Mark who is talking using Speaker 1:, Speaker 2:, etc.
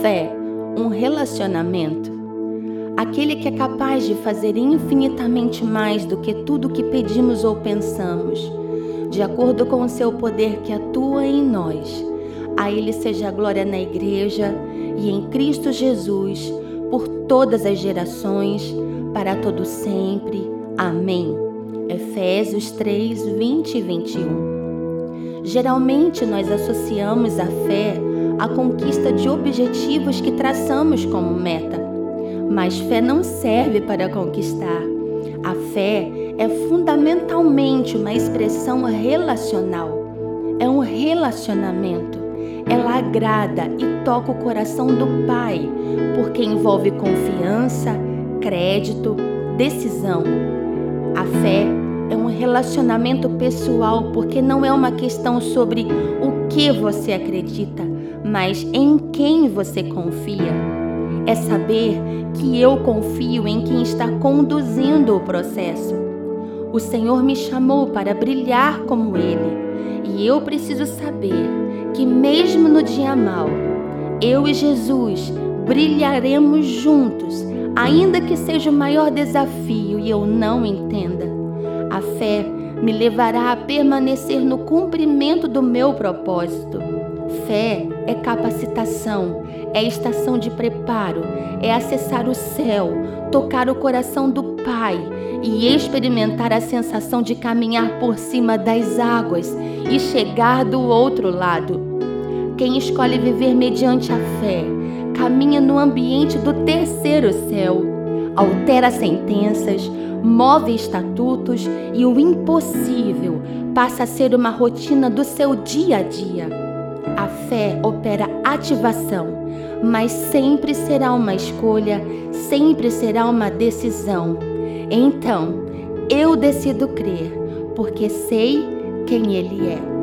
Speaker 1: fé um relacionamento? Aquele que é capaz de fazer infinitamente mais do que tudo que pedimos ou pensamos, de acordo com o seu poder que atua em nós. A Ele seja a glória na Igreja e em Cristo Jesus, por todas as gerações, para todo sempre. Amém. Efésios 3, 20 e 21. Geralmente nós associamos a fé à conquista de objetivos que traçamos como meta. Mas fé não serve para conquistar. A fé é fundamentalmente uma expressão relacional. É um relacionamento. Ela agrada e toca o coração do Pai, porque envolve confiança, crédito, decisão. A fé é um relacionamento pessoal, porque não é uma questão sobre o que você acredita, mas em quem você confia. É saber que eu confio em quem está conduzindo o processo. O Senhor me chamou para brilhar como Ele, e eu preciso saber que, mesmo no dia mau, eu e Jesus brilharemos juntos, ainda que seja o maior desafio e eu não entenda. A fé me levará a permanecer no cumprimento do meu propósito. Fé é capacitação, é estação de preparo, é acessar o céu, tocar o coração do Pai e experimentar a sensação de caminhar por cima das águas e chegar do outro lado. Quem escolhe viver mediante a fé caminha no ambiente do terceiro céu, altera sentenças, move estatutos e o impossível passa a ser uma rotina do seu dia a dia. A fé opera ativação, mas sempre será uma escolha, sempre será uma decisão. Então, eu decido crer, porque sei quem Ele é.